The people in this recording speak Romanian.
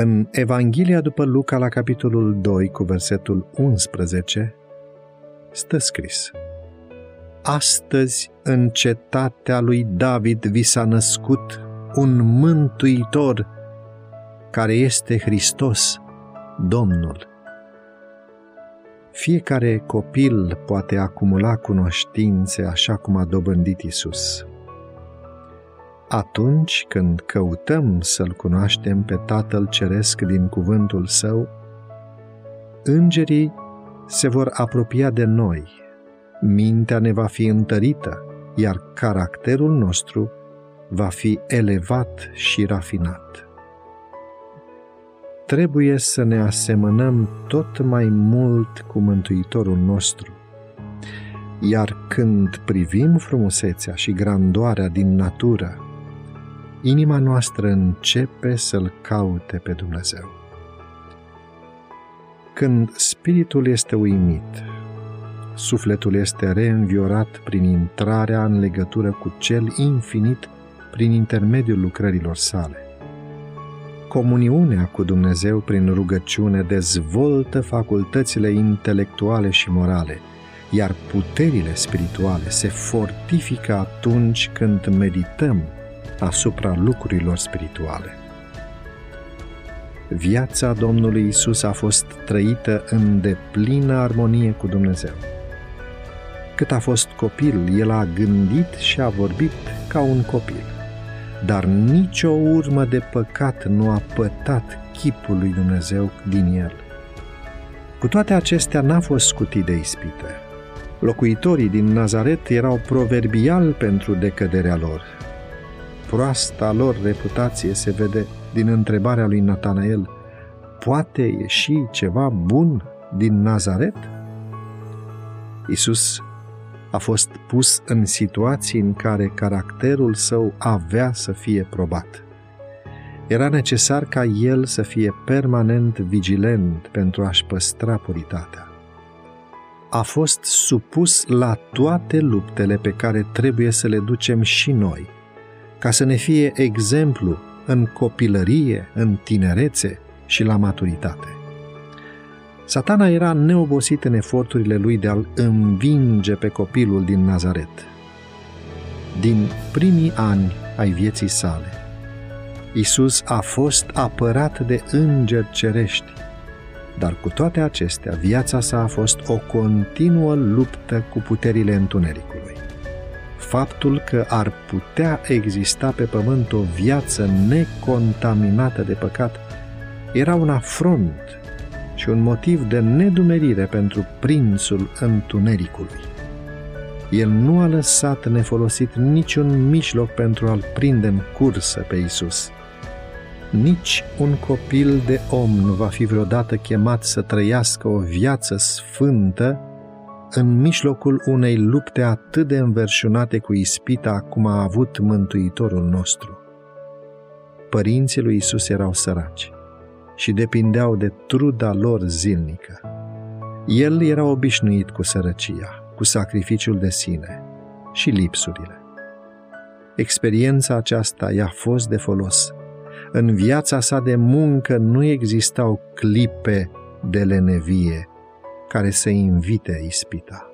În Evanghelia după Luca, la capitolul 2, cu versetul 11, stă scris Astăzi în cetatea lui David vi s-a născut un mântuitor care este Hristos, Domnul. Fiecare copil poate acumula cunoștințe așa cum a dobândit Isus. Atunci când căutăm să-L cunoaștem pe Tatăl Ceresc din cuvântul Său, îngerii se vor apropia de noi, mintea ne va fi întărită, iar caracterul nostru va fi elevat și rafinat trebuie să ne asemănăm tot mai mult cu Mântuitorul nostru. Iar când privim frumusețea și grandoarea din natură, inima noastră începe să-L caute pe Dumnezeu. Când spiritul este uimit, sufletul este reînviorat prin intrarea în legătură cu Cel infinit prin intermediul lucrărilor sale comuniunea cu Dumnezeu prin rugăciune dezvoltă facultățile intelectuale și morale, iar puterile spirituale se fortifică atunci când medităm asupra lucrurilor spirituale. Viața Domnului Isus a fost trăită în deplină armonie cu Dumnezeu. Cât a fost copil, el a gândit și a vorbit ca un copil dar nicio urmă de păcat nu a pătat chipul lui Dumnezeu din el. Cu toate acestea n-a fost scutit de ispite. Locuitorii din Nazaret erau proverbial pentru decăderea lor. Proasta lor reputație se vede din întrebarea lui Natanael, poate ieși ceva bun din Nazaret? Isus a fost pus în situații în care caracterul său avea să fie probat. Era necesar ca el să fie permanent vigilent pentru a-și păstra puritatea. A fost supus la toate luptele pe care trebuie să le ducem și noi, ca să ne fie exemplu în copilărie, în tinerețe și la maturitate. Satana era neobosit în eforturile lui de a-l învinge pe copilul din Nazaret. Din primii ani ai vieții sale, Isus a fost apărat de îngeri cerești, dar cu toate acestea, viața sa a fost o continuă luptă cu puterile întunericului. Faptul că ar putea exista pe pământ o viață necontaminată de păcat era un afront și un motiv de nedumerire pentru prințul întunericului. El nu a lăsat nefolosit niciun mijloc pentru a-l prinde în cursă pe Isus. Nici un copil de om nu va fi vreodată chemat să trăiască o viață sfântă în mijlocul unei lupte atât de înverșunate cu ispita cum a avut Mântuitorul nostru. Părinții lui Isus erau săraci și depindeau de truda lor zilnică. El era obișnuit cu sărăcia, cu sacrificiul de sine și lipsurile. Experiența aceasta i-a fost de folos. În viața sa de muncă nu existau clipe de lenevie care să invite ispita. thank you